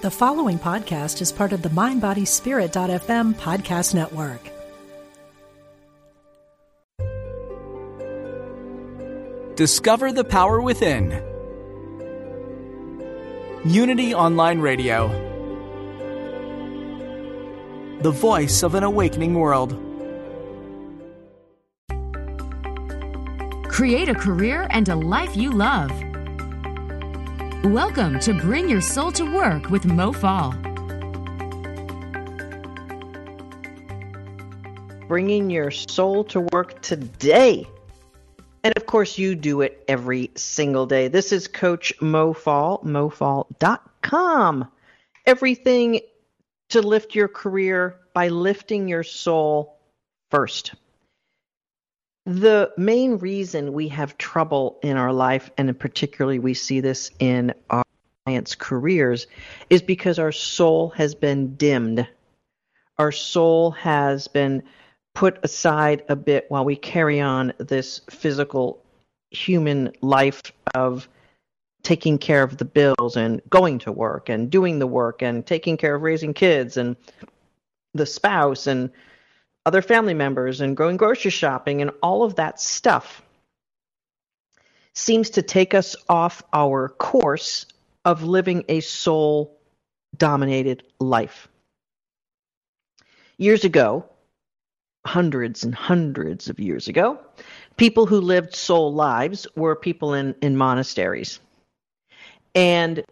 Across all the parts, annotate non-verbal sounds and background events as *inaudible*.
The following podcast is part of the MindBodySpirit.fm podcast network. Discover the power within. Unity Online Radio. The voice of an awakening world. Create a career and a life you love. Welcome to Bring Your Soul to Work with Mo Fall. Bringing your soul to work today. And of course, you do it every single day. This is Coach Mo Fall, mofall.com. Everything to lift your career by lifting your soul first the main reason we have trouble in our life, and particularly we see this in our clients' careers, is because our soul has been dimmed. Our soul has been put aside a bit while we carry on this physical human life of taking care of the bills and going to work and doing the work and taking care of raising kids and the spouse and other family members and going grocery shopping and all of that stuff seems to take us off our course of living a soul dominated life. Years ago, hundreds and hundreds of years ago, people who lived soul lives were people in, in monasteries. And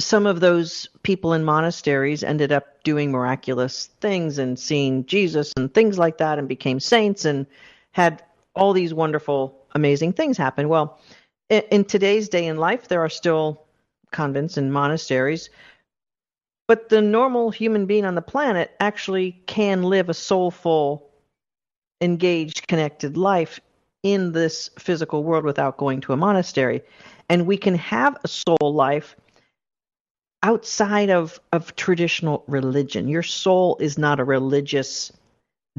some of those people in monasteries ended up doing miraculous things and seeing Jesus and things like that and became saints and had all these wonderful, amazing things happen. Well, in, in today's day in life, there are still convents and monasteries, but the normal human being on the planet actually can live a soulful, engaged, connected life in this physical world without going to a monastery. And we can have a soul life outside of, of traditional religion. Your soul is not a religious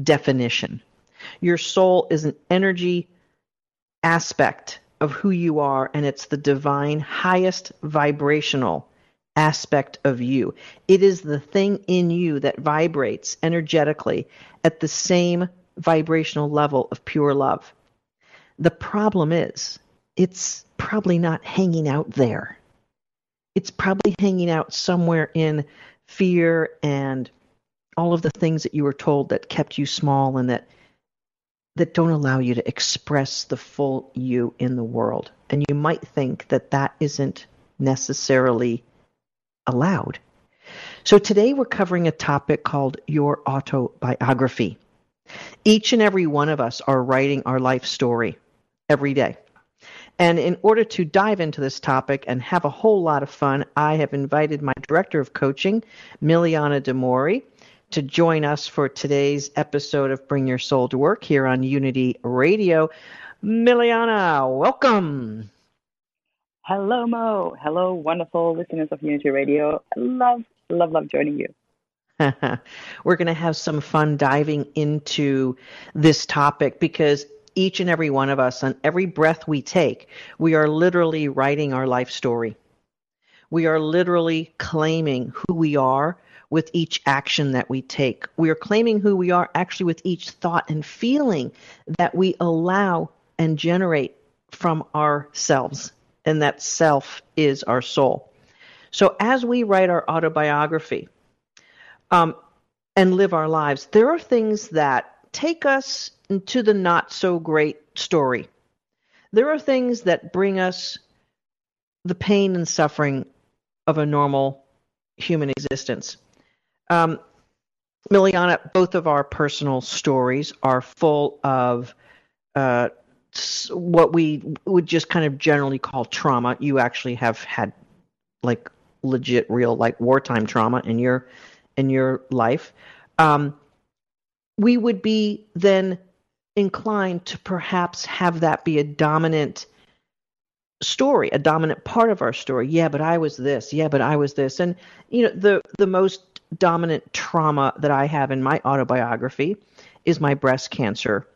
definition. Your soul is an energy aspect of who you are, and it's the divine, highest vibrational aspect of you. It is the thing in you that vibrates energetically at the same vibrational level of pure love. The problem is, it's probably not hanging out there it's probably hanging out somewhere in fear and all of the things that you were told that kept you small and that that don't allow you to express the full you in the world. And you might think that that isn't necessarily allowed. So today we're covering a topic called your autobiography. Each and every one of us are writing our life story every day. And in order to dive into this topic and have a whole lot of fun, I have invited my director of coaching, Miliana Demori, to join us for today's episode of Bring Your Soul to Work here on Unity Radio. Miliana, welcome. Hello, Mo. Hello, wonderful listeners of Unity Radio. I love, love, love joining you. *laughs* We're going to have some fun diving into this topic because each and every one of us, on every breath we take, we are literally writing our life story. We are literally claiming who we are with each action that we take. We are claiming who we are actually with each thought and feeling that we allow and generate from ourselves. And that self is our soul. So as we write our autobiography um, and live our lives, there are things that take us to the not so great story. There are things that bring us the pain and suffering of a normal human existence. Um, Miliana, both of our personal stories are full of uh, what we would just kind of generally call trauma. You actually have had like legit, real, like wartime trauma in your in your life. Um, we would be then inclined to perhaps have that be a dominant story, a dominant part of our story. Yeah, but I was this. Yeah, but I was this. And you know, the the most dominant trauma that I have in my autobiography is my breast cancer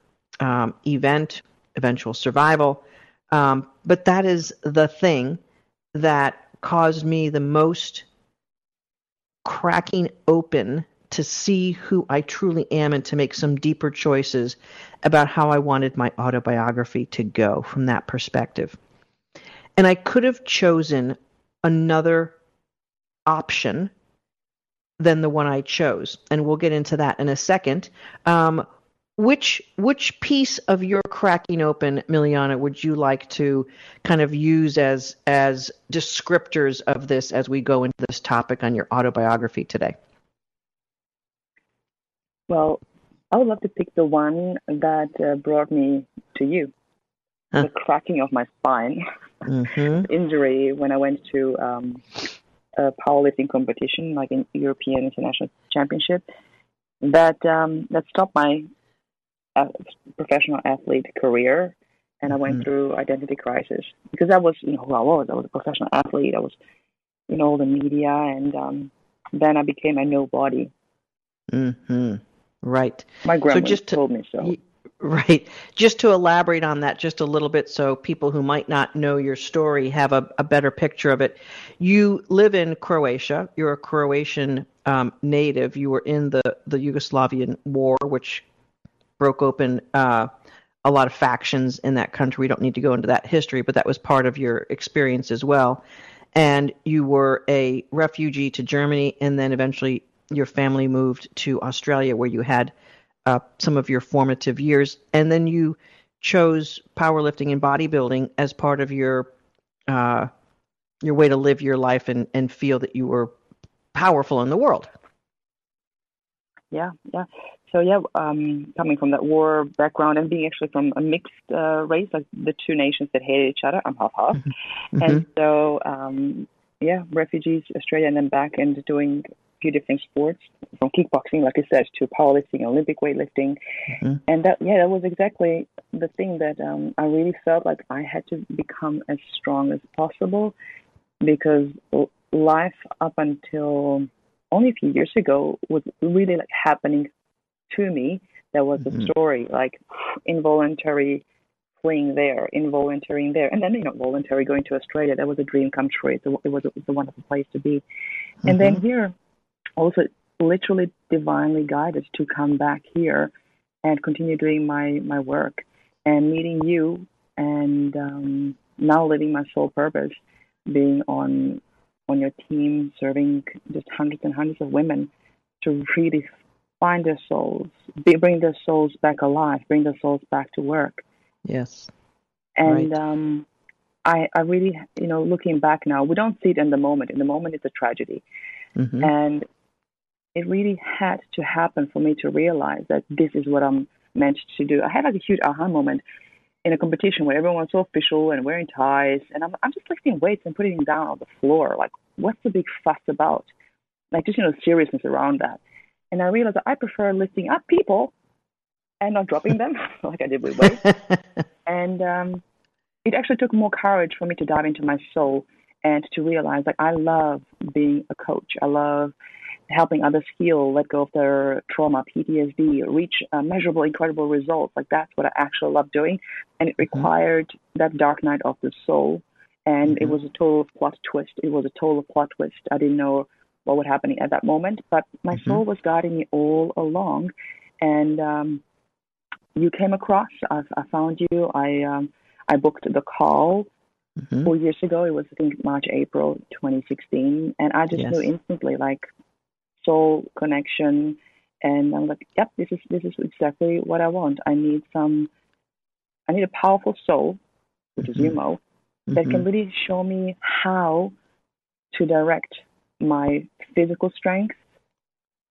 um, event, eventual survival. Um, but that is the thing that caused me the most cracking open to see who I truly am and to make some deeper choices about how I wanted my autobiography to go from that perspective. And I could have chosen another option than the one I chose. And we'll get into that in a second. Um, which which piece of your cracking open, Miliana, would you like to kind of use as as descriptors of this as we go into this topic on your autobiography today? Well, I would love to pick the one that uh, brought me to you. Huh. The cracking of my spine, mm-hmm. *laughs* injury when I went to um, a powerlifting competition, like in European International Championship, that um, that stopped my uh, professional athlete career, and I went mm-hmm. through identity crisis because I was, you know, who I was. I was a professional athlete. I was, in all the media, and um, then I became a nobody. Hmm. Right. My grandma so just to, told me so. Right. Just to elaborate on that just a little bit so people who might not know your story have a, a better picture of it. You live in Croatia. You're a Croatian um, native. You were in the, the Yugoslavian war, which broke open uh, a lot of factions in that country. We don't need to go into that history, but that was part of your experience as well. And you were a refugee to Germany and then eventually your family moved to Australia, where you had uh, some of your formative years, and then you chose powerlifting and bodybuilding as part of your uh, your way to live your life and, and feel that you were powerful in the world. Yeah, yeah. So yeah, um, coming from that war background and being actually from a mixed uh, race, like the two nations that hated each other, I'm half half, mm-hmm. and so um, yeah, refugees, Australia, and then back and doing few different sports, from kickboxing, like I said, to powerlifting, Olympic weightlifting, mm-hmm. and that yeah, that was exactly the thing that um, I really felt like I had to become as strong as possible, because life up until only a few years ago was really like happening to me. There was mm-hmm. a story like involuntary fleeing there, involuntary there, and then you know voluntary going to Australia. That was a dream come true. It was, it was, a, a wonderful place to be. Mm-hmm. And then mm-hmm. here, also literally divinely guided to come back here and continue doing my, my work and meeting you and um, now living my soul purpose, being on on your team, serving just hundreds and hundreds of women to really find their souls, be, bring their souls back alive, bring their souls back to work. Yes. And right. um, I, I really, you know, looking back now, we don't see it in the moment. In the moment, it's a tragedy. Mm-hmm. And it really had to happen for me to realize that this is what I'm meant to do. I had like a huge aha moment in a competition where everyone's so official and wearing ties, and I'm I'm just lifting weights and putting them down on the floor. Like, what's the big fuss about? Like, just you know, seriousness around that. And I realized that I prefer lifting up people and not dropping them *laughs* like I did with weights. *laughs* and um, it actually took more courage for me to dive into my soul and to realize like I love being a coach. I love helping others heal, let go of their trauma, PTSD, reach uh, measurable, incredible results. Like that's what I actually love doing. And it mm-hmm. required that dark night of the soul. And mm-hmm. it was a total plot twist. It was a total plot twist. I didn't know what was happening at that moment, but my mm-hmm. soul was guiding me all along. And um, you came across, I, I found you. I um, I booked the call mm-hmm. four years ago. It was I think March, April, 2016, and I just yes. knew instantly, like soul connection. And I'm like, yep, this is this is exactly what I want. I need some, I need a powerful soul, which mm-hmm. is you Mo, mm-hmm. that can mm-hmm. really show me how to direct my physical strength,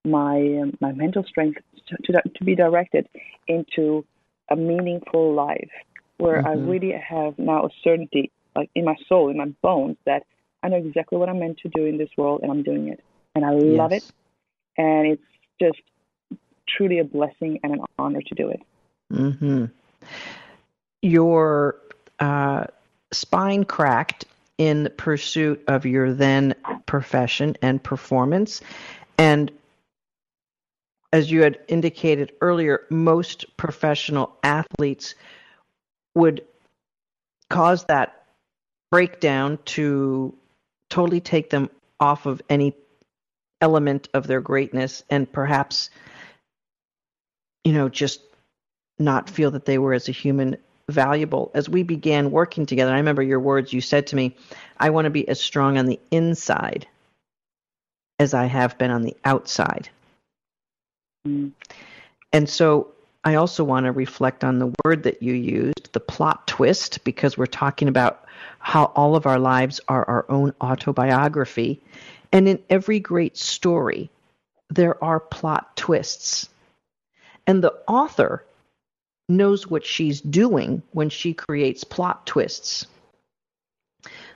my um, my mental strength to, to, to be directed into a meaningful life where mm-hmm. I really have now a certainty, like in my soul, in my bones, that I know exactly what I'm meant to do in this world and I'm doing it. And I love yes. it and it's just truly a blessing and an honor to do it. Mm-hmm. Your uh, spine cracked in pursuit of your then profession and performance, and as you had indicated earlier, most professional athletes would cause that breakdown to totally take them off of any element of their greatness and perhaps you know just not feel that they were as a human valuable. As we began working together i remember your words you said to me i want to be as strong on the inside as i have been on the outside. Mm. and so i also want to reflect on the word that you used the plot twist because we're talking about how all of our lives are our own autobiography and in every great story, there are plot twists. And the author knows what she's doing when she creates plot twists.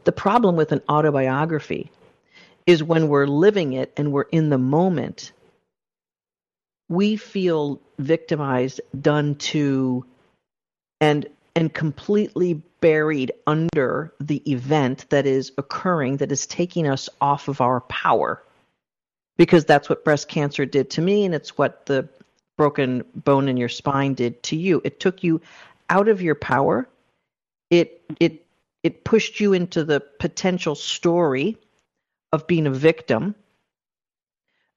The problem with an autobiography is when we're living it and we're in the moment, we feel victimized, done to, and and completely buried under the event that is occurring that is taking us off of our power. Because that's what breast cancer did to me, and it's what the broken bone in your spine did to you. It took you out of your power. It it it pushed you into the potential story of being a victim,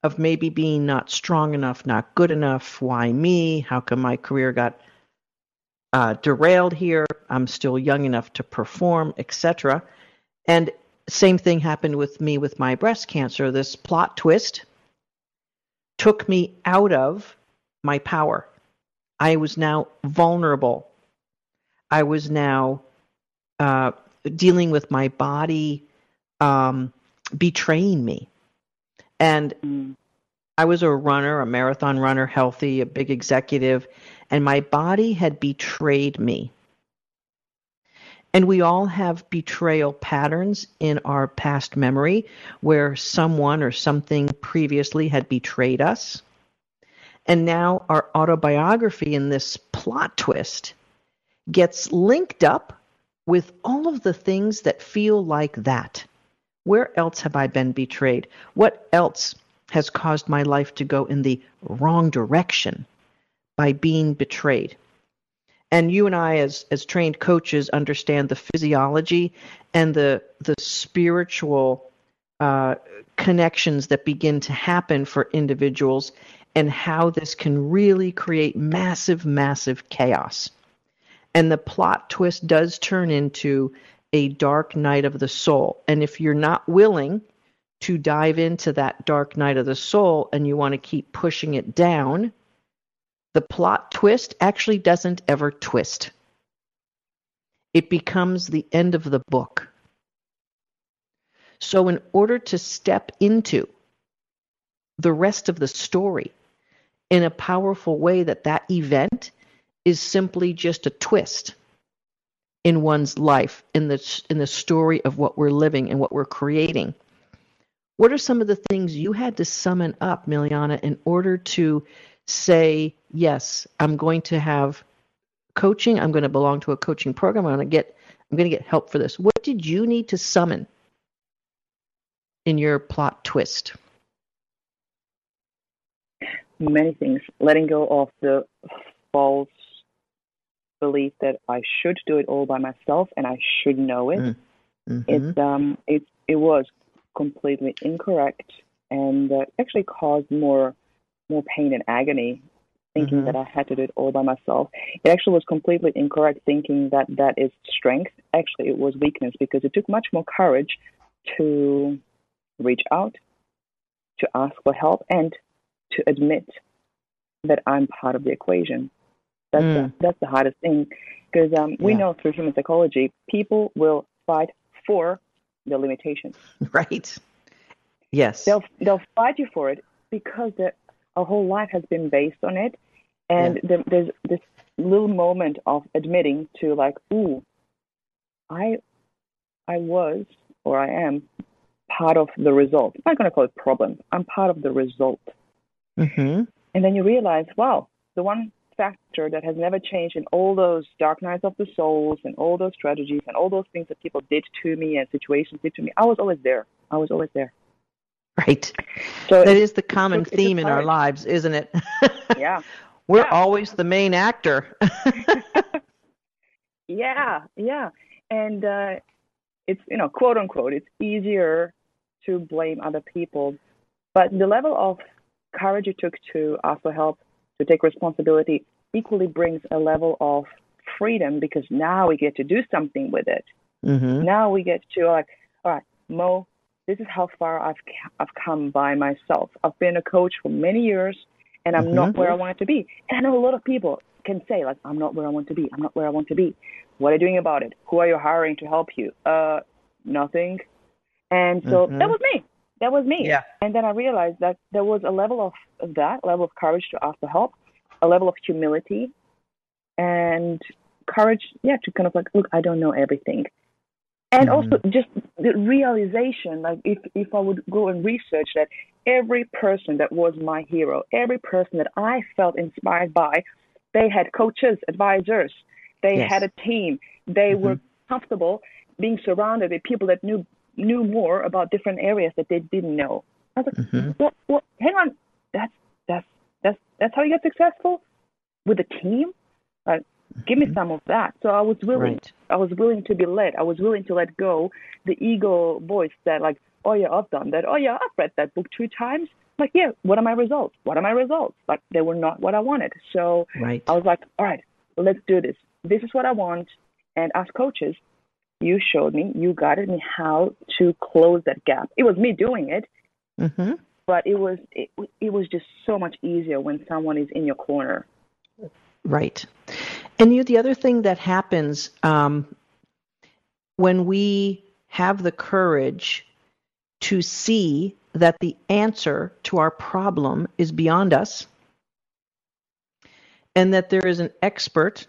of maybe being not strong enough, not good enough. Why me? How come my career got uh, derailed here. I'm still young enough to perform, etc. And same thing happened with me with my breast cancer. This plot twist took me out of my power. I was now vulnerable. I was now uh, dealing with my body um, betraying me. And mm. I was a runner, a marathon runner, healthy, a big executive, and my body had betrayed me. And we all have betrayal patterns in our past memory where someone or something previously had betrayed us. And now our autobiography in this plot twist gets linked up with all of the things that feel like that. Where else have I been betrayed? What else has caused my life to go in the wrong direction? By being betrayed. And you and I, as, as trained coaches, understand the physiology and the, the spiritual uh, connections that begin to happen for individuals and how this can really create massive, massive chaos. And the plot twist does turn into a dark night of the soul. And if you're not willing to dive into that dark night of the soul and you want to keep pushing it down, the plot twist actually doesn't ever twist. It becomes the end of the book. So, in order to step into the rest of the story in a powerful way, that that event is simply just a twist in one's life, in the in the story of what we're living and what we're creating. What are some of the things you had to summon up, Miliana, in order to say, yes, I'm going to have coaching. I'm going to belong to a coaching program. I'm going to get I'm going to get help for this. What did you need to summon in your plot twist? Many things. Letting go of the false belief that I should do it all by myself and I should know it. Mm. Mm-hmm. It's um it it was completely incorrect and uh, actually caused more more pain and agony thinking mm-hmm. that I had to do it all by myself. It actually was completely incorrect thinking that that is strength. Actually, it was weakness because it took much more courage to reach out, to ask for help, and to admit that I'm part of the equation. That's mm. the, that's the hardest thing because um, we yeah. know through human psychology, people will fight for their limitations. *laughs* Right. Yes. They'll they'll fight you for it because they're our whole life has been based on it. And yeah. the, there's this little moment of admitting to like, ooh, I, I was or I am part of the result. I'm not going to call it problem. I'm part of the result. Mm-hmm. And then you realize, wow, the one factor that has never changed in all those dark nights of the souls and all those strategies and all those things that people did to me and situations did to me, I was always there. I was always there. *laughs* Right. So that is the common theme in our lives, isn't it? *laughs* Yeah. We're yeah. always the main actor. *laughs* yeah, yeah. And uh, it's you know quote unquote it's easier to blame other people, but the level of courage you took to ask for help, to take responsibility, equally brings a level of freedom because now we get to do something with it. Mm-hmm. Now we get to like, all right, Mo, this is how far I've I've come by myself. I've been a coach for many years, and I'm mm-hmm. not where I wanted to be. And I know a lot of people can say like, I'm not where I want to be. I'm not where I want to be. What are you doing about it? Who are you hiring to help you? Uh, nothing. And so mm-hmm. that was me. That was me. Yeah. And then I realized that there was a level of, of that, level of courage to ask for help, a level of humility, and courage, yeah, to kind of like, look, I don't know everything. And mm-hmm. also just the realization, like if, if I would go and research that every person that was my hero, every person that I felt inspired by, they had coaches, advisors, they yes. had a team, they mm-hmm. were comfortable being surrounded with people that knew knew more about different areas that they didn't know. I was like, mm-hmm. well, well, hang on, that's that's that's that's how you get successful with a team. Like, give me some of that. So I was willing. Right. I was willing to be led. I was willing to let go the ego voice that like, oh yeah, I've done that. Oh yeah, I've read that book two times. Like, yeah, what are my results? What are my results? Like, they were not what I wanted. So right. I was like, all right, let's do this. This is what I want. And as coaches, you showed me, you guided me how to close that gap. It was me doing it, mm-hmm. but it was it, it was just so much easier when someone is in your corner. Right, and you. The other thing that happens um, when we have the courage to see that the answer to our problem is beyond us, and that there is an expert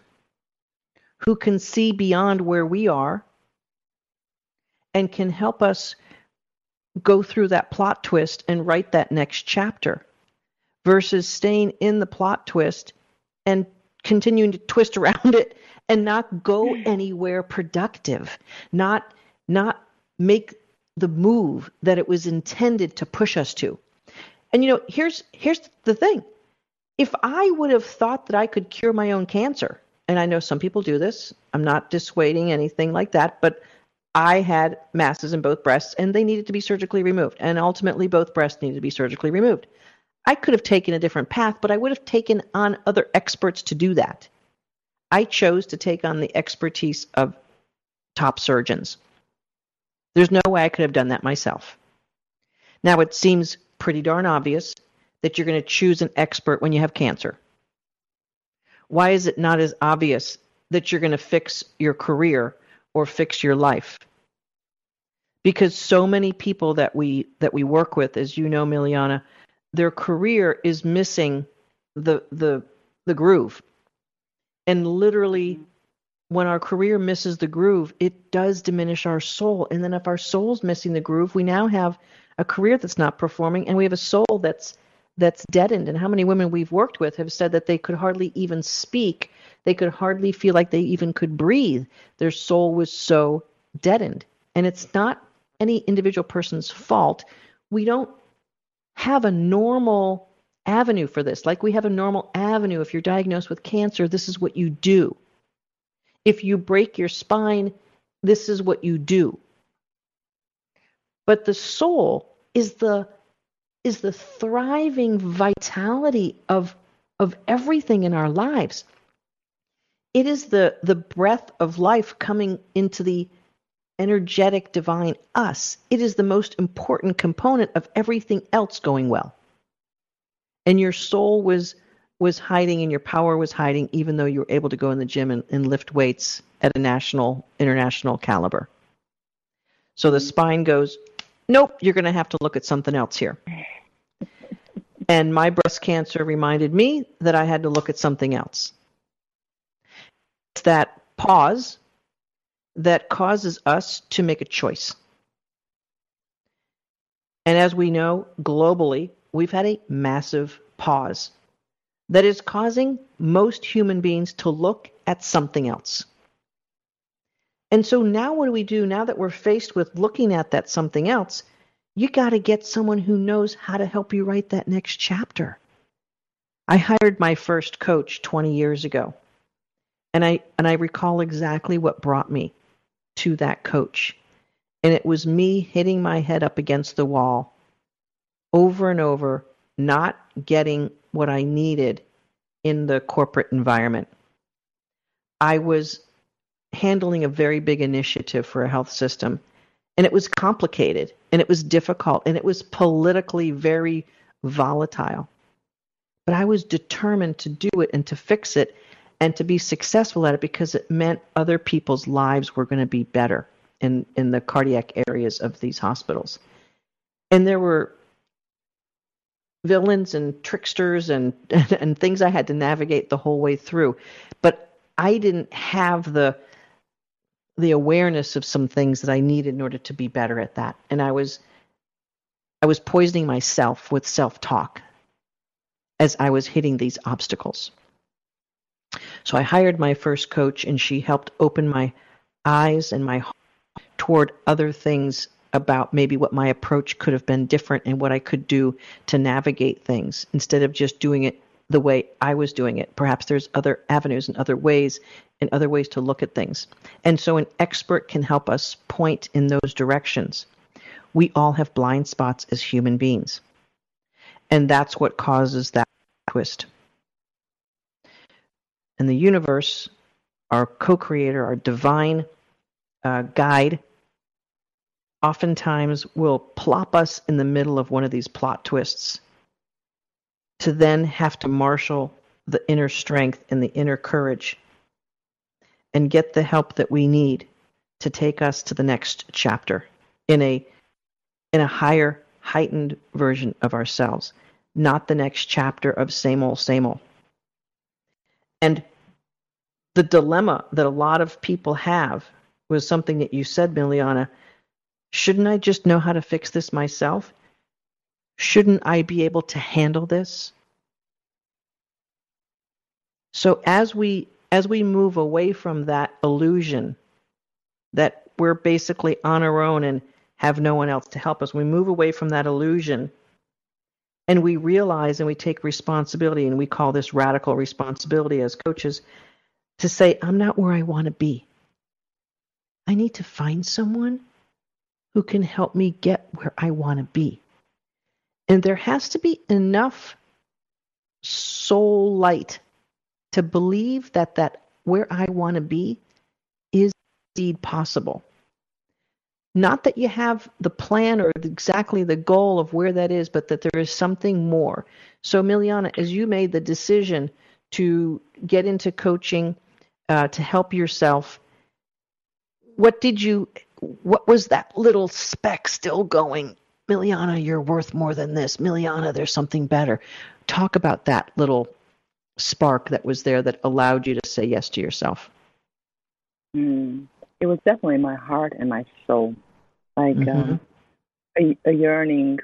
who can see beyond where we are and can help us go through that plot twist and write that next chapter versus staying in the plot twist and continuing to twist around *laughs* it and not go anywhere productive not not make the move that it was intended to push us to and you know here's here's the thing if i would have thought that i could cure my own cancer and i know some people do this i'm not dissuading anything like that but I had masses in both breasts and they needed to be surgically removed. And ultimately, both breasts needed to be surgically removed. I could have taken a different path, but I would have taken on other experts to do that. I chose to take on the expertise of top surgeons. There's no way I could have done that myself. Now, it seems pretty darn obvious that you're going to choose an expert when you have cancer. Why is it not as obvious that you're going to fix your career or fix your life because so many people that we that we work with as you know Miliana their career is missing the the the groove and literally mm-hmm. when our career misses the groove it does diminish our soul and then if our soul's missing the groove we now have a career that's not performing and we have a soul that's that's deadened and how many women we've worked with have said that they could hardly even speak they could hardly feel like they even could breathe. Their soul was so deadened. And it's not any individual person's fault. We don't have a normal avenue for this. Like we have a normal avenue. If you're diagnosed with cancer, this is what you do. If you break your spine, this is what you do. But the soul is the is the thriving vitality of of everything in our lives it is the the breath of life coming into the energetic divine us it is the most important component of everything else going well. And your soul was was hiding and your power was hiding even though you were able to go in the gym and, and lift weights at a national international caliber. So the spine goes nope you're going to have to look at something else here. *laughs* And my breast cancer reminded me that i had to look at something else. It's that pause that causes us to make a choice. And as we know, globally, we've had a massive pause that is causing most human beings to look at something else. And so now, what do we do now that we're faced with looking at that something else? You got to get someone who knows how to help you write that next chapter. I hired my first coach 20 years ago. And I and I recall exactly what brought me to that coach. And it was me hitting my head up against the wall over and over, not getting what I needed in the corporate environment. I was handling a very big initiative for a health system, and it was complicated, and it was difficult, and it was politically very volatile. But I was determined to do it and to fix it and to be successful at it because it meant other people's lives were going to be better in, in the cardiac areas of these hospitals. And there were villains and tricksters *laughs* and, and things I had to navigate the whole way through. But I didn't have the the awareness of some things that I needed in order to be better at that. And I was I was poisoning myself with self-talk as I was hitting these obstacles. So I hired my first coach and she helped open my eyes and my heart toward other things about maybe what my approach could have been different and what I could do to navigate things instead of just doing it the way I was doing it. Perhaps there's other avenues and other ways and other ways to look at things. And so an expert can help us point in those directions. We all have blind spots as human beings. And that's what causes that twist. And the universe, our co creator, our divine uh, guide, oftentimes will plop us in the middle of one of these plot twists to then have to marshal the inner strength and the inner courage and get the help that we need to take us to the next chapter in a in a higher heightened version of ourselves not the next chapter of same old same old. And the dilemma that a lot of people have was something that you said Miliana Shouldn't I just know how to fix this myself? Shouldn't I be able to handle this? So as we as we move away from that illusion that we're basically on our own and have no one else to help us, we move away from that illusion and we realize and we take responsibility and we call this radical responsibility as coaches to say I'm not where I want to be. I need to find someone who can help me get where I want to be. And there has to be enough soul light to believe that that where I want to be is indeed possible. Not that you have the plan or exactly the goal of where that is, but that there is something more. So, Miliana, as you made the decision to get into coaching uh, to help yourself, what did you what was that little speck still going? Miliana, you're worth more than this. Miliana, there's something better. Talk about that little spark that was there that allowed you to say yes to yourself. Mm, it was definitely my heart and my soul, like mm-hmm. um, a, a yearning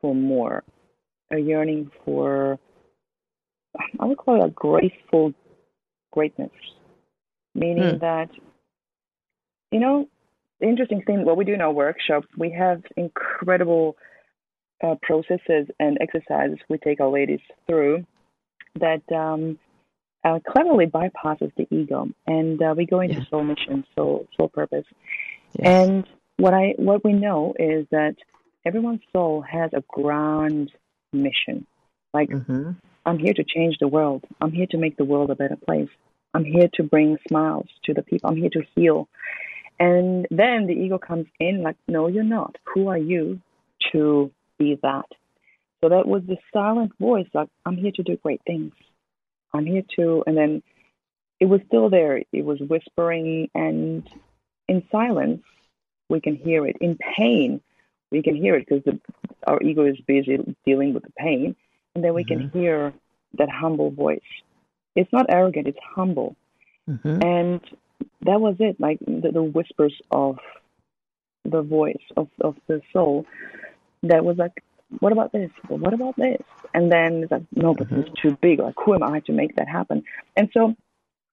for more, a yearning for, I would call it a graceful greatness, meaning mm. that, you know, the interesting thing, what we do in our workshops, we have incredible uh, processes and exercises we take our ladies through that um, uh, cleverly bypasses the ego, and uh, we go into yeah. soul mission, soul soul purpose. Yes. And what I what we know is that everyone's soul has a grand mission. Like mm-hmm. I'm here to change the world. I'm here to make the world a better place. I'm here to bring smiles to the people. I'm here to heal. And then the ego comes in like, no, you're not. Who are you to be that? So that was the silent voice, like, I'm here to do great things. I'm here to, and then it was still there. It was whispering, and in silence, we can hear it. In pain, we can hear it because our ego is busy dealing with the pain. And then we mm-hmm. can hear that humble voice. It's not arrogant, it's humble. Mm-hmm. And that was it, like the, the whispers of the voice of, of the soul that was like, what about this? Well, what about this? And then it's like, no, but mm-hmm. it's too big. Like, who am I to make that happen? And so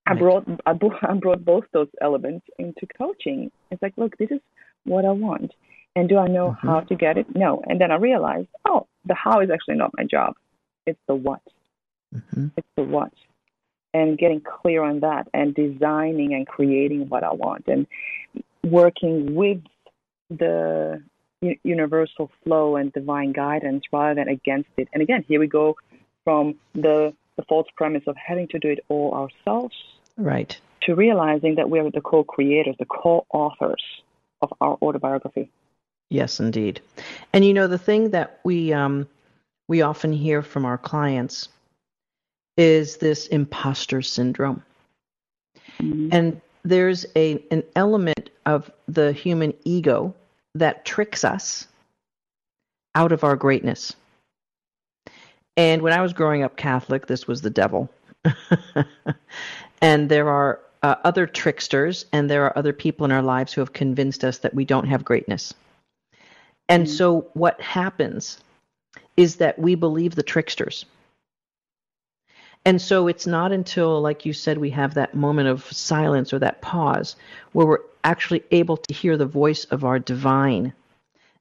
I brought, I brought I brought both those elements into coaching. It's like, look, this is what I want. And do I know mm-hmm. how to get it? No. And then I realized, oh, the how is actually not my job. It's the what. Mm-hmm. It's the what and getting clear on that and designing and creating what I want and working with the universal flow and divine guidance rather than against it. And again, here we go from the, the false premise of having to do it all ourselves. Right. To realizing that we're the co creators, the co authors of our autobiography. Yes, indeed. And you know, the thing that we, um, we often hear from our clients is this imposter syndrome. Mm-hmm. And there's a, an element of the human ego that tricks us out of our greatness. And when I was growing up Catholic, this was the devil. *laughs* and there are uh, other tricksters, and there are other people in our lives who have convinced us that we don't have greatness. And mm-hmm. so what happens is that we believe the tricksters. And so it's not until, like you said, we have that moment of silence or that pause where we're actually able to hear the voice of our divine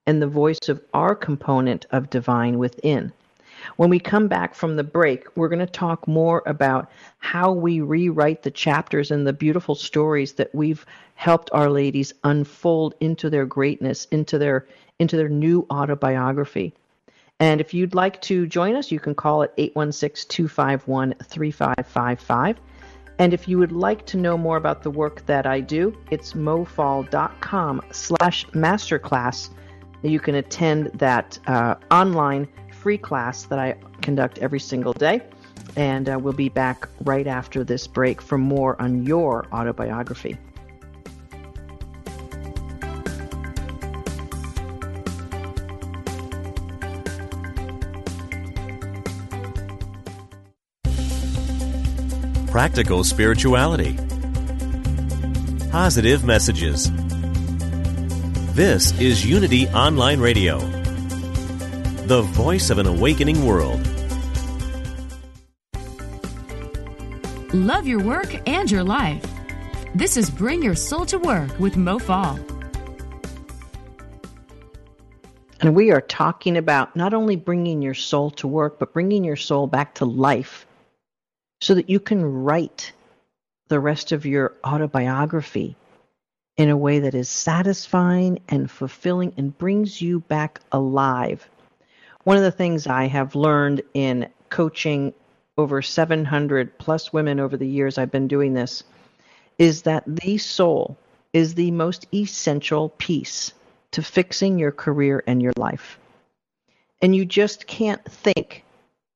and the voice of our component of divine within. When we come back from the break, we're going to talk more about how we rewrite the chapters and the beautiful stories that we've helped our ladies unfold into their greatness, into their into their new autobiography. And if you'd like to join us, you can call at 816 251 3555. And if you would like to know more about the work that I do, it's mofall.com slash masterclass. You can attend that uh, online free class that I conduct every single day. And uh, we'll be back right after this break for more on your autobiography. Practical spirituality, positive messages. This is Unity Online Radio, the voice of an awakening world. Love your work and your life. This is Bring Your Soul to Work with Mo Fall. And we are talking about not only bringing your soul to work, but bringing your soul back to life so that you can write the rest of your autobiography in a way that is satisfying and fulfilling and brings you back alive. One of the things I have learned in coaching over 700 plus women over the years I've been doing this is that the soul is the most essential piece to fixing your career and your life. And you just can't think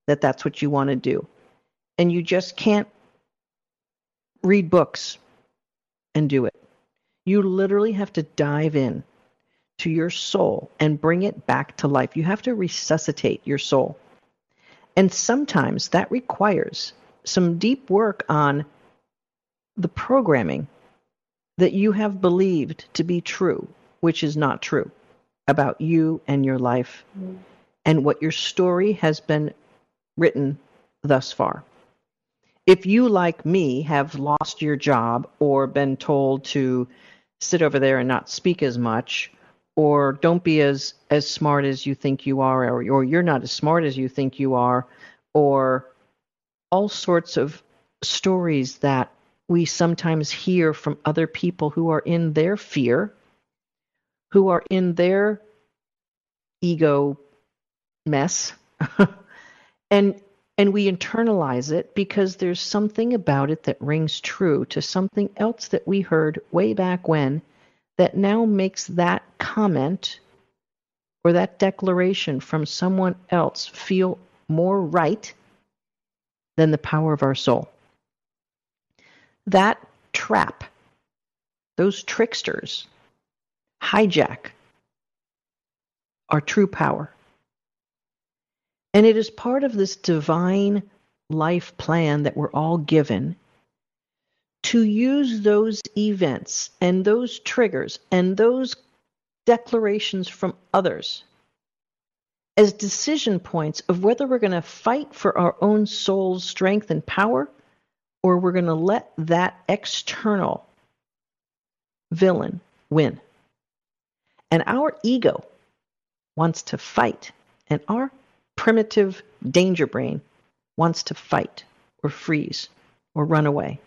that that's what you want to do and you just can't read books and do it. You literally have to dive in to your soul and bring it back to life. You have to resuscitate your soul. And sometimes that requires some deep work on the programming that you have believed to be true, which is not true about you and your life mm. and what your story has been written thus far if you, like me, have lost your job or been told to sit over there and not speak as much, or don't be as as smart as you think you are, or, or you're not as smart as you think you are, or all sorts of stories that we sometimes hear from other people who are in their fear, who are in their ego mess. *laughs* and and we internalize it because there's something about it that rings true to something else that we heard way back when that now makes that comment or that declaration from someone else feel more right than the power of our soul. That trap, those tricksters, hijack our true power. And it is part of this divine life plan that we're all given to use those events and those triggers and those declarations from others as decision points of whether we're going to fight for our own soul's strength and power or we're going to let that external villain win. And our ego wants to fight, and our primitive danger brain wants to fight or freeze or run away.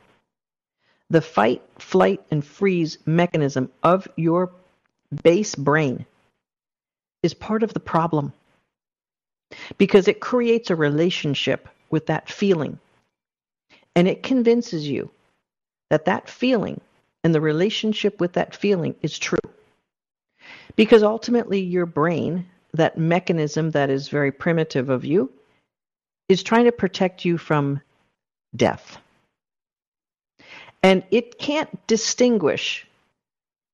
The fight, flight, and freeze mechanism of your base brain is part of the problem because it creates a relationship with that feeling and it convinces you that that feeling and the relationship with that feeling is true. Because ultimately, your brain, that mechanism that is very primitive of you, is trying to protect you from death. And it can't distinguish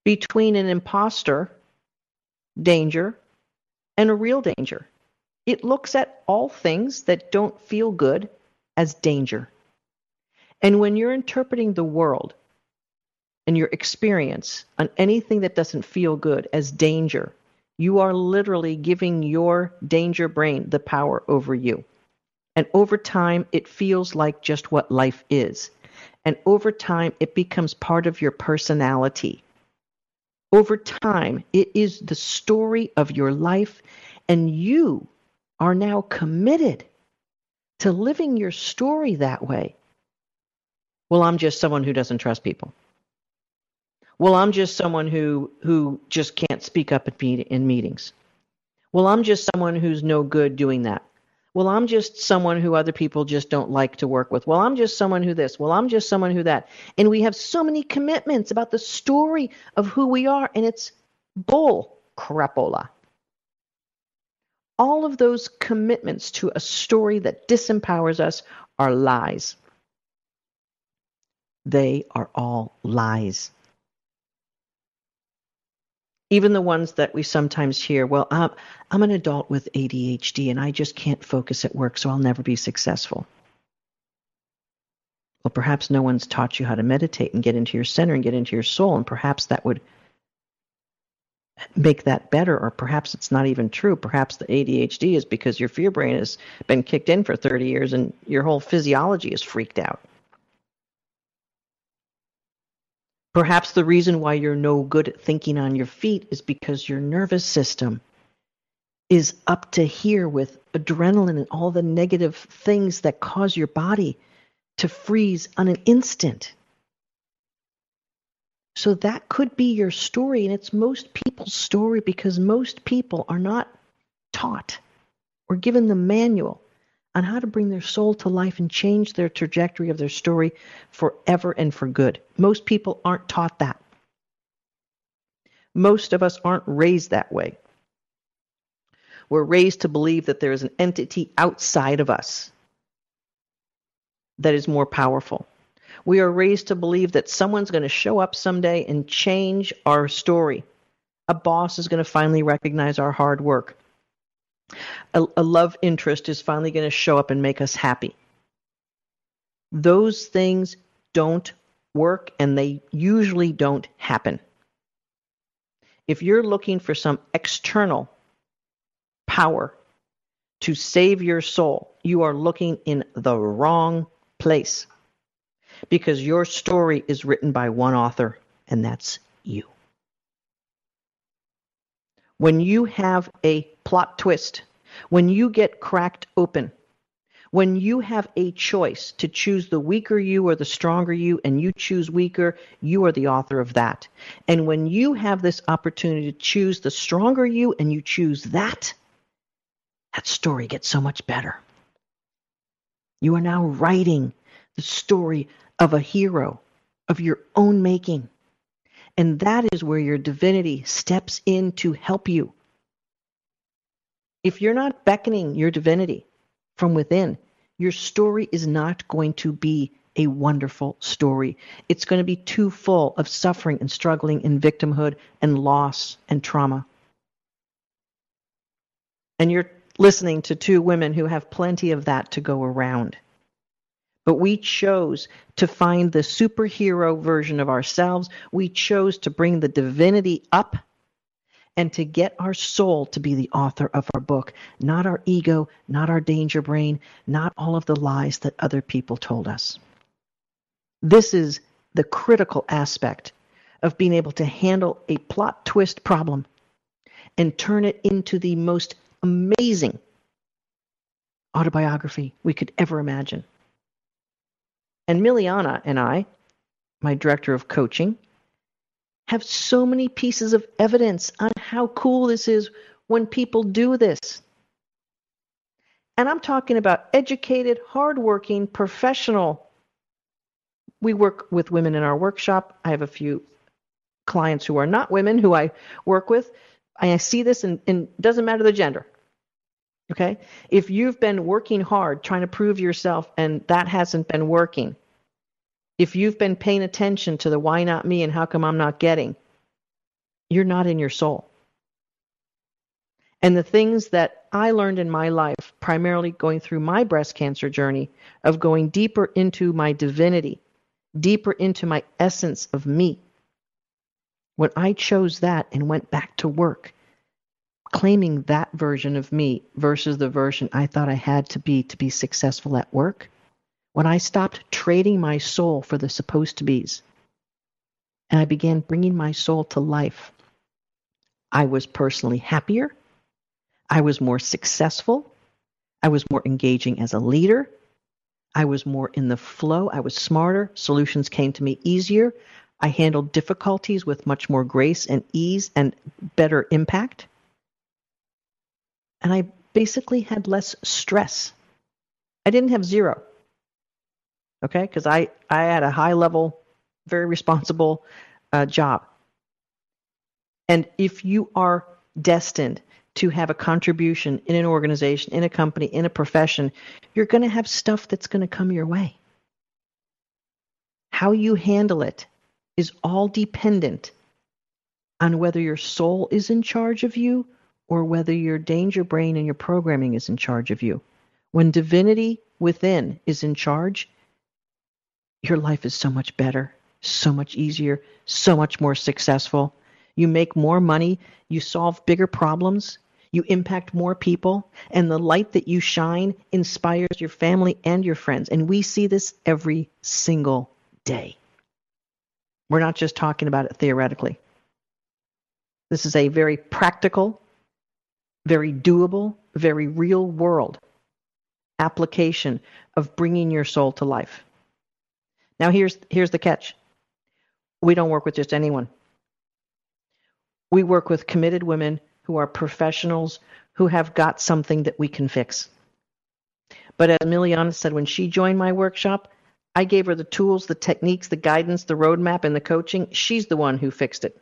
between an imposter danger and a real danger. It looks at all things that don't feel good as danger. And when you're interpreting the world and your experience on anything that doesn't feel good as danger, you are literally giving your danger brain the power over you. And over time, it feels like just what life is. And over time, it becomes part of your personality. Over time, it is the story of your life, and you are now committed to living your story that way. Well, I'm just someone who doesn't trust people. Well, I'm just someone who who just can't speak up at meet, in meetings. Well, I'm just someone who's no good doing that. Well, I'm just someone who other people just don't like to work with. Well, I'm just someone who this. Well, I'm just someone who that. And we have so many commitments about the story of who we are, and it's bull crapola. All of those commitments to a story that disempowers us are lies. They are all lies even the ones that we sometimes hear, well, I'm, an adult with ADHD and I just can't focus at work, so I'll never be successful. Well, perhaps no one's taught you how to meditate and get into your center and get into your soul, and perhaps that would make that better, or perhaps it's not even true. Perhaps the ADHD is because your fear brain has been kicked in for 30 years and your whole physiology is freaked out. Perhaps the reason why you're no good at thinking on your feet is because your nervous system is up to here with adrenaline and all the negative things that cause your body to freeze on an instant. So that could be your story, and it's most people's story because most people are not taught or given the manual on how to bring their soul to life and change their trajectory of their story forever and for good. Most people aren't taught that. Most of us aren't raised that way. We're raised to believe that there is an entity outside of us that is more powerful. We are raised to believe that someone's going to show up someday and change our story. A boss is going to finally recognize our hard work a, a love interest is finally going to show up and make us happy. Those things don't work and they usually don't happen. If you're looking for some external power to save your soul, you are looking in the wrong place because your story is written by one author, and that's you. When you have a plot twist, when you get cracked open, when you have a choice to choose the weaker you or the stronger you, and you choose weaker, you are the author of that. And when you have this opportunity to choose the stronger you and you choose that, that story gets so much better. You are now writing the story of a hero of your own making. And that is where your divinity steps in to help you. If you're not beckoning your divinity from within, your story is not going to be a wonderful story. It's going to be too full of suffering and struggling and victimhood and loss and trauma. And you're listening to two women who have plenty of that to go around. But we chose to find the superhero version of ourselves. We chose to bring the divinity up and to get our soul to be the author of our book, not our ego, not our danger brain, not all of the lies that other people told us. This is the critical aspect of being able to handle a plot twist problem and turn it into the most amazing autobiography we could ever imagine. And Miliana and I, my director of coaching, have so many pieces of evidence on how cool this is when people do this. And I'm talking about educated, hardworking, professional. We work with women in our workshop. I have a few clients who are not women who I work with. I see this, and it doesn't matter the gender. Okay? If you've been working hard trying to prove yourself and that hasn't been working, if you've been paying attention to the why not me and how come I'm not getting, you're not in your soul. And the things that I learned in my life, primarily going through my breast cancer journey, of going deeper into my divinity, deeper into my essence of me, when I chose that and went back to work, claiming that version of me versus the version I thought I had to be to be successful at work, when I stopped trading my soul for the supposed to be's, and I began bringing my soul to life, I was personally happier. I was more successful. I was more engaging as a leader. I was more in the flow. I was smarter. Solutions came to me easier. I handled difficulties with much more grace and ease and better impact. And I basically had less stress. I didn't have zero. Okay? Because I, I had a high level, very responsible uh, job. And if you are destined to have a contribution in an organization, in a company, in a profession, you're going to have stuff that's going to come your way. How you handle it is all dependent on whether your soul is in charge of you or whether your danger brain and your programming is in charge of you. When divinity within is in charge, your life is so much better, so much easier, so much more successful. You make more money, you solve bigger problems, you impact more people, and the light that you shine inspires your family and your friends. And we see this every single day. We're not just talking about it theoretically. This is a very practical, very doable, very real world application of bringing your soul to life. Now here's here's the catch. We don't work with just anyone. We work with committed women who are professionals who have got something that we can fix. But as Miliana said when she joined my workshop, I gave her the tools, the techniques, the guidance, the roadmap, and the coaching. She's the one who fixed it.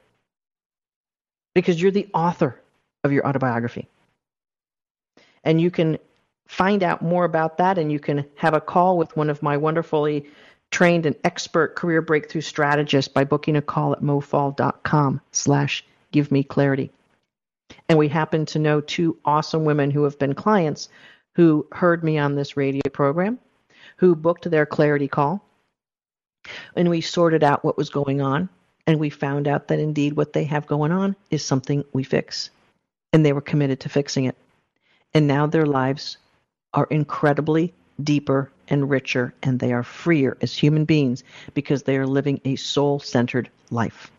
Because you're the author of your autobiography. And you can find out more about that and you can have a call with one of my wonderfully trained and expert career breakthrough strategists by booking a call at mofall.com slash give me clarity. And we happen to know two awesome women who have been clients who heard me on this radio program who booked their clarity call. And we sorted out what was going on. And we found out that indeed what they have going on is something we fix. And they were committed to fixing it. And now their lives are incredibly deeper and richer, and they are freer as human beings because they are living a soul centered life.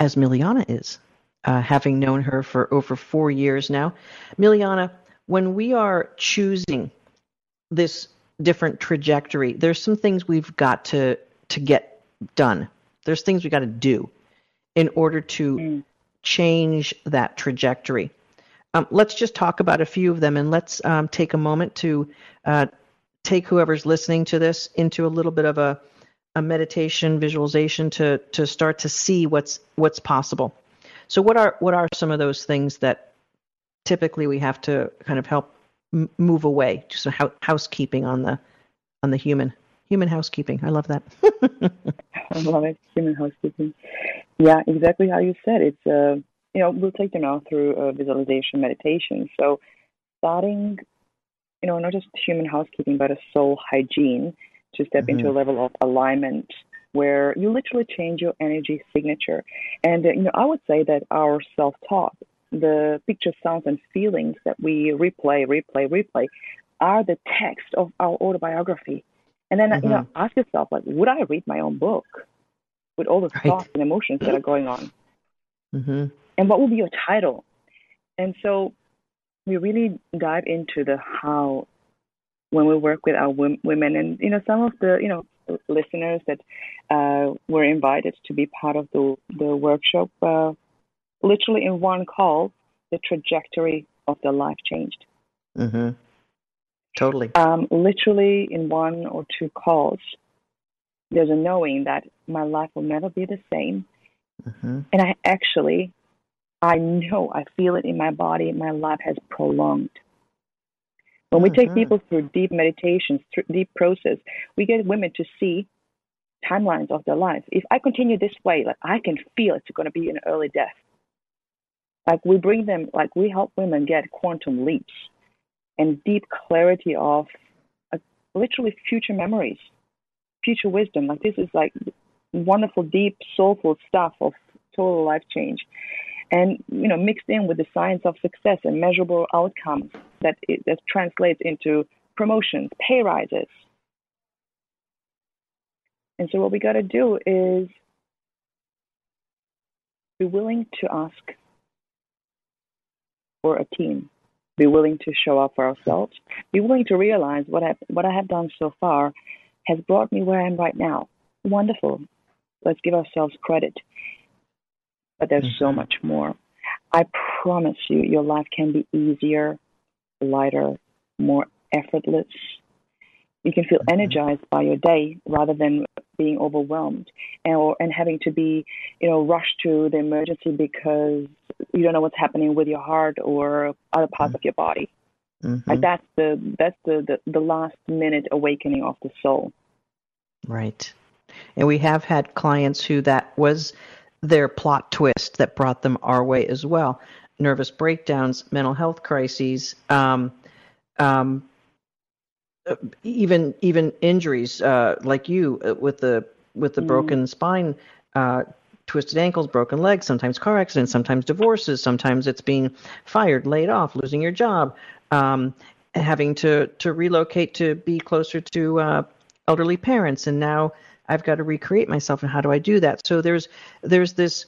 As Miliana is, uh, having known her for over four years now. Miliana, when we are choosing this different trajectory, there's some things we've got to to get done. There's things we got to do in order to mm. change that trajectory. Um, let's just talk about a few of them, and let's um, take a moment to uh, take whoever's listening to this into a little bit of a, a meditation visualization to to start to see what's what's possible. So, what are what are some of those things that typically we have to kind of help m- move away, just housekeeping on the on the human human housekeeping. I love that. *laughs* I love it, human housekeeping. Yeah, exactly how you said. It's uh, you know we'll take them now through a visualization meditation. So starting, you know, not just human housekeeping, but a soul hygiene to step mm-hmm. into a level of alignment where you literally change your energy signature. And uh, you know, I would say that our self-talk the pictures, sounds, and feelings that we replay, replay, replay are the text of our autobiography. And then, mm-hmm. you know, mm-hmm. ask yourself, like, would I read my own book with all the right. thoughts and emotions that are going on? Mm-hmm. And what will be your title? And so we really dive into the how when we work with our women and, you know, some of the, you know, listeners that uh, were invited to be part of the the workshop, uh, literally in one call, the trajectory of their life changed. Mm-hmm. Totally. Um, literally in one or two calls, there's a knowing that my life will never be the same. Mm-hmm. And I actually, I know, I feel it in my body. My life has prolonged. When we mm-hmm. take people through deep meditations, through deep process, we get women to see timelines of their life. If I continue this way, like I can feel it's going to be an early death. Like we bring them, like we help women get quantum leaps and deep clarity of uh, literally future memories, future wisdom. Like this is like wonderful, deep, soulful stuff of total life change. And you know, mixed in with the science of success and measurable outcomes that it, that translates into promotions, pay rises. And so, what we got to do is be willing to ask for a team, be willing to show up for ourselves, be willing to realize what I what I have done so far has brought me where I am right now. Wonderful. Let's give ourselves credit. But there's mm-hmm. so much more. I promise you, your life can be easier, lighter, more effortless. You can feel mm-hmm. energized by your day rather than being overwhelmed and, or, and having to be, you know, rushed to the emergency because you don't know what's happening with your heart or other parts mm-hmm. of your body. Mm-hmm. Like that's the that's the, the the last minute awakening of the soul. Right. And we have had clients who that was their plot twist that brought them our way as well. Nervous breakdowns, mental health crises, um, um, even even injuries uh, like you uh, with the with the mm. broken spine, uh, twisted ankles, broken legs, sometimes car accidents, sometimes divorces, sometimes it's being fired, laid off, losing your job, um, having to to relocate to be closer to uh, elderly parents, and now I've got to recreate myself. And how do I do that? So there's there's this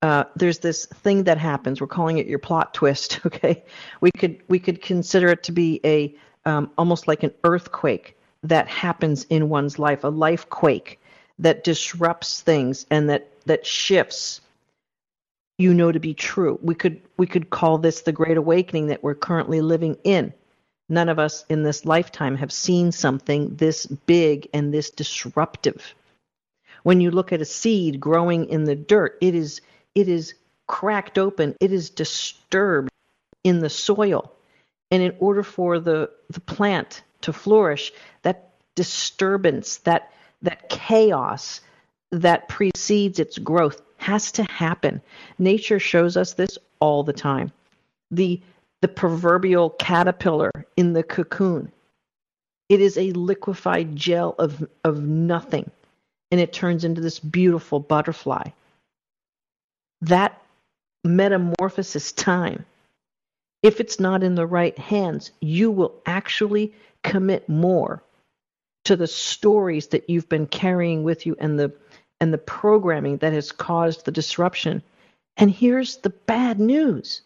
uh, there's this thing that happens. We're calling it your plot twist. *laughs* Okay, we could we could consider it to be a um, almost like an earthquake that happens in one's life, a life quake that disrupts things and that that shifts you know to be true. We could we could call this the great awakening that we're currently living in. None of us in this lifetime have seen something this big and this disruptive. When you look at a seed growing in the dirt, it is it is cracked open, it is disturbed in the soil. And in order for the, the plant to flourish, that disturbance, that that chaos that precedes its growth has to happen. Nature shows us this all the time. The the proverbial caterpillar in the cocoon. It is a liquefied gel of, of nothing, and it turns into this beautiful butterfly. That metamorphosis time, if it's not in the right hands, you will actually commit more to the stories that you've been carrying with you and the and the programming that has caused the disruption. And here's the bad news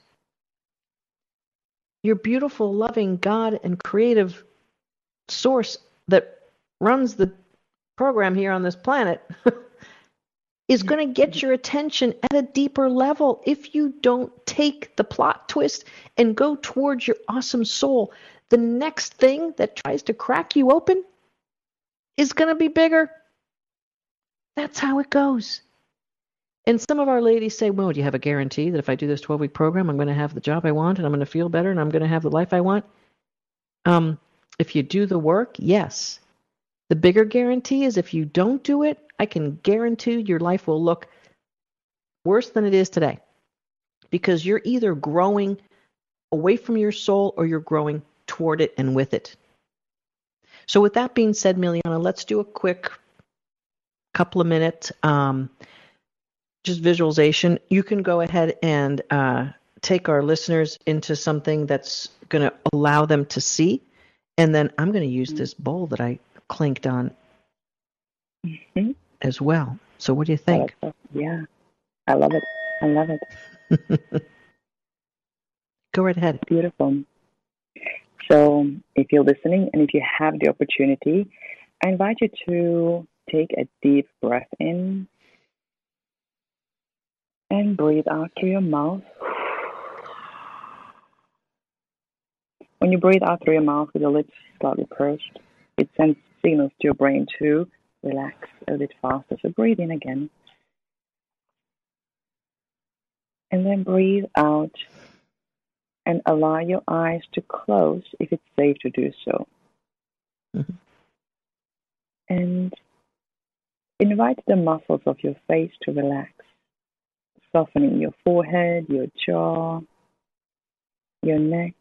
your beautiful, loving God and creative source that runs the program here on this planet *laughs* is going to get your attention at a deeper level if you don't take the plot twist and go towards your awesome soul. The next thing that tries to crack you open is going to be bigger. That's how it goes. And some of our ladies say, well, do you have a guarantee that if I do this 12 week program, I'm going to have the job I want and I'm going to feel better and I'm going to have the life I want? Um, if you do the work, yes. The bigger guarantee is if you don't do it, I can guarantee your life will look worse than it is today because you're either growing away from your soul or you're growing toward it and with it. So, with that being said, Miliana, let's do a quick couple of minutes. Um, just visualization, you can go ahead and uh, take our listeners into something that's going to allow them to see. And then I'm going to use this bowl that I clinked on mm-hmm. as well. So, what do you think? Yeah, I love it. I love it. *laughs* go right ahead. Beautiful. So, if you're listening and if you have the opportunity, I invite you to take a deep breath in and breathe out through your mouth. When you breathe out through your mouth with your lips slightly pursed, it sends signals to your brain to relax a bit faster. So breathe in again. And then breathe out and allow your eyes to close if it's safe to do so. Mm-hmm. And invite the muscles of your face to relax, softening your forehead, your jaw, your neck,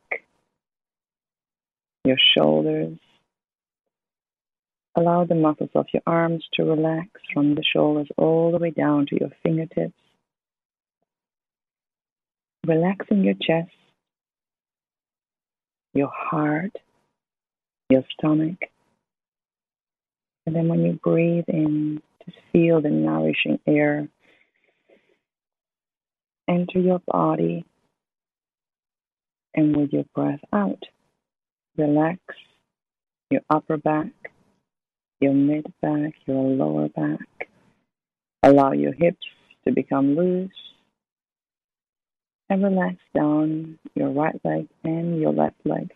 your shoulders. Allow the muscles of your arms to relax from the shoulders all the way down to your fingertips. Relaxing your chest, your heart, your stomach. And then when you breathe in, just feel the nourishing air enter your body. And with your breath out, relax your upper back, your mid back, your lower back. Allow your hips to become loose. And relax down your right leg and your left leg,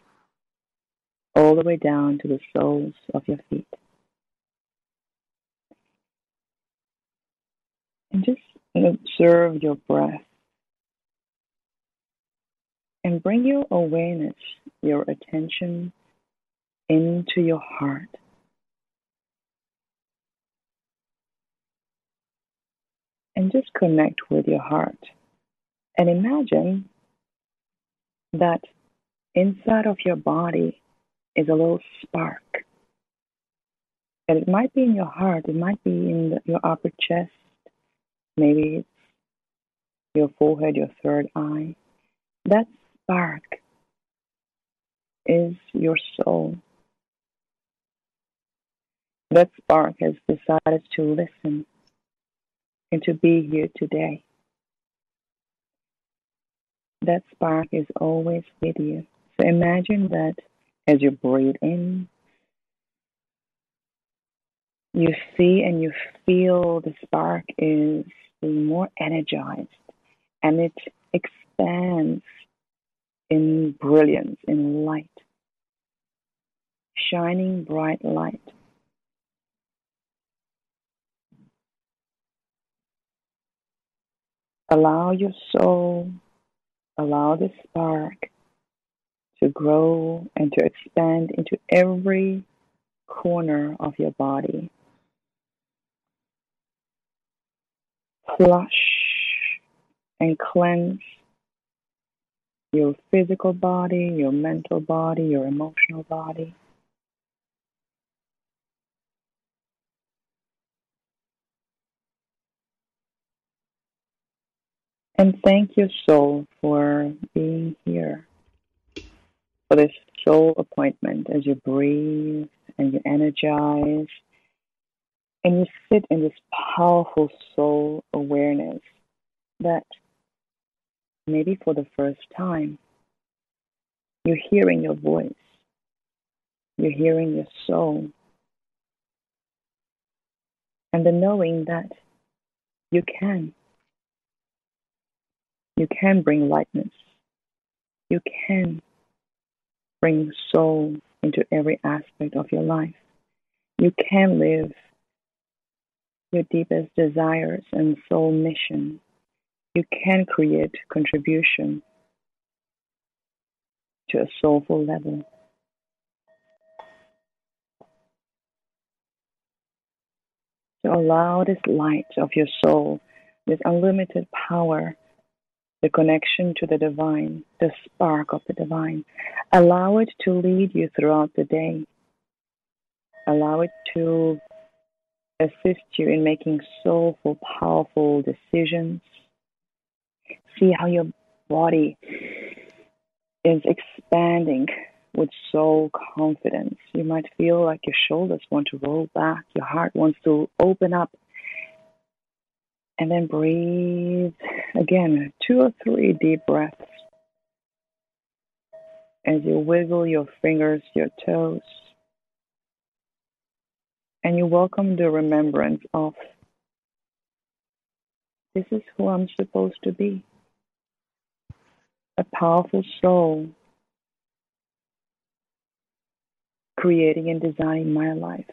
all the way down to the soles of your feet. And just observe your breath and bring your awareness, your attention into your heart. And just connect with your heart. And imagine that inside of your body is a little spark. And it might be in your heart, it might be in the, your upper chest, maybe it's your forehead, your third eye. That spark is your soul. That spark has decided to listen and to be here today. That spark is always with you. So imagine that as you breathe in, you see and you feel the spark is being more energized and it expands in brilliance, in light, shining bright light. Allow your soul, allow the spark to grow and to expand into every corner of your body. Flush and cleanse your physical body, your mental body, your emotional body. And thank your soul for being here, for this soul appointment as you breathe and you energize and you sit in this powerful soul awareness that maybe for the first time, you're hearing your voice, you're hearing your soul, and the knowing that you can. You can bring lightness. You can bring soul into every aspect of your life. You can live your deepest desires and soul mission you can create contribution to a soulful level. To allow this light of your soul, this unlimited power, the connection to the divine, the spark of the divine, allow it to lead you throughout the day. Allow it to assist you in making soulful, powerful decisions see how your body is expanding with soul confidence. You might feel like your shoulders want to roll back, your heart wants to open up. And then breathe again, two or three deep breaths as you wiggle your fingers, your toes. And you welcome the remembrance of this is who I'm supposed to be. A powerful soul creating and designing my life.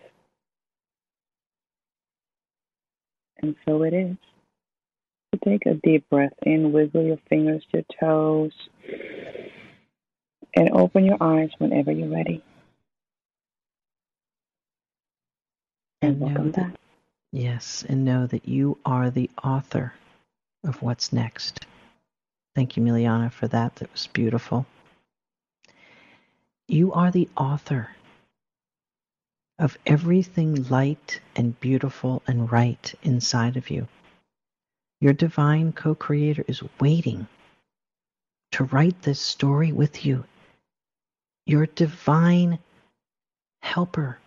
And so it is. So take a deep breath in, wiggle your fingers, your toes, and open your eyes whenever you're ready. And, and welcome back. Yes, and know that you are the author of what's next. Thank you, Miliana, for that. That was beautiful. You are the author of everything light and beautiful and right inside of you. Your divine co creator is waiting to write this story with you. Your divine helper,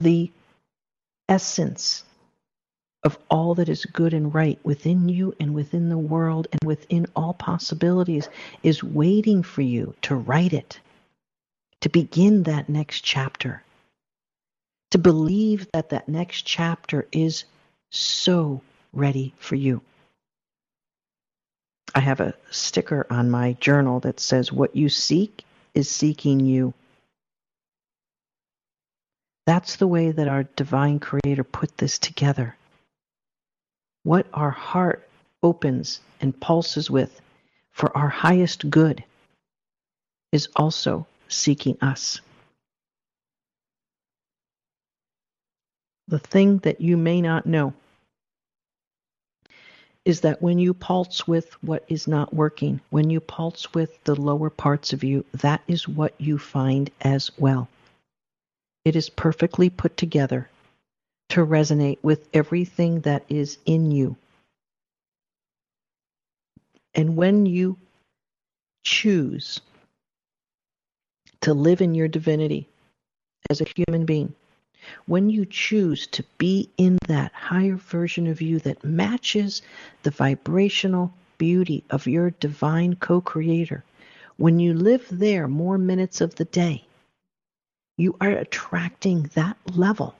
the essence of all that is good and right within you and within the world and within all possibilities is waiting for you to write it, to begin that next chapter, to believe that that next chapter is so ready for you. I have a sticker on my journal that says, What you seek is seeking you. That's the way that our divine creator put this together. What our heart opens and pulses with for our highest good is also seeking us. The thing that you may not know is that when you pulse with what is not working, when you pulse with the lower parts of you, that is what you find as well. It is perfectly put together to resonate with everything that is in you. And when you choose to live in your divinity as a human being, when you choose to be in that higher version of you that matches the vibrational beauty of your divine co creator, when you live there more minutes of the day, you are attracting that level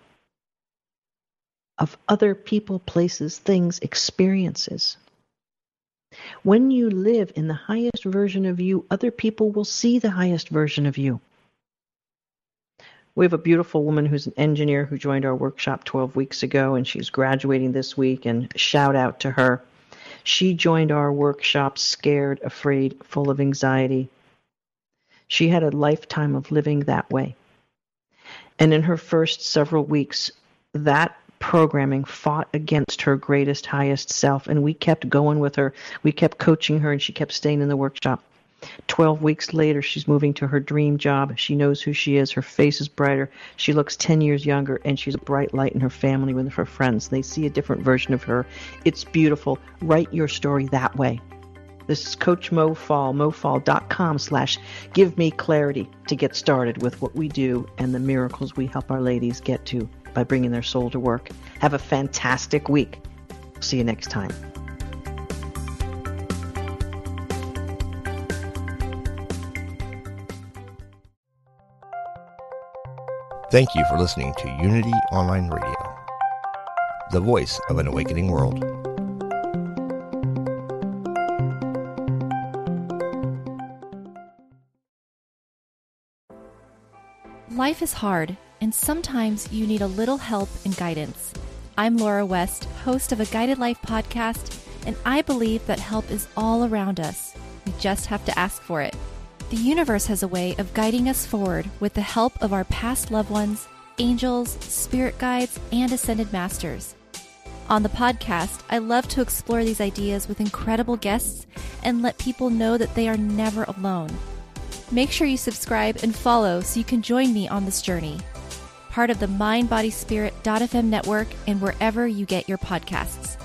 of other people, places, things, experiences. When you live in the highest version of you, other people will see the highest version of you. We have a beautiful woman who's an engineer who joined our workshop 12 weeks ago, and she's graduating this week, and shout out to her. She joined our workshop scared, afraid, full of anxiety. She had a lifetime of living that way. And in her first several weeks, that programming fought against her greatest, highest self. And we kept going with her. We kept coaching her, and she kept staying in the workshop. 12 weeks later, she's moving to her dream job. She knows who she is. Her face is brighter. She looks 10 years younger, and she's a bright light in her family with her friends. They see a different version of her. It's beautiful. Write your story that way. This is Coach Mo Fall, mofall.com slash give me clarity to get started with what we do and the miracles we help our ladies get to by bringing their soul to work. Have a fantastic week. See you next time. Thank you for listening to Unity Online Radio, the voice of an awakening world. Life is hard, and sometimes you need a little help and guidance. I'm Laura West, host of a Guided Life podcast, and I believe that help is all around us. We just have to ask for it. The universe has a way of guiding us forward with the help of our past loved ones, angels, spirit guides, and ascended masters. On the podcast, I love to explore these ideas with incredible guests and let people know that they are never alone. Make sure you subscribe and follow so you can join me on this journey. Part of the MindBodySpirit.fm network and wherever you get your podcasts.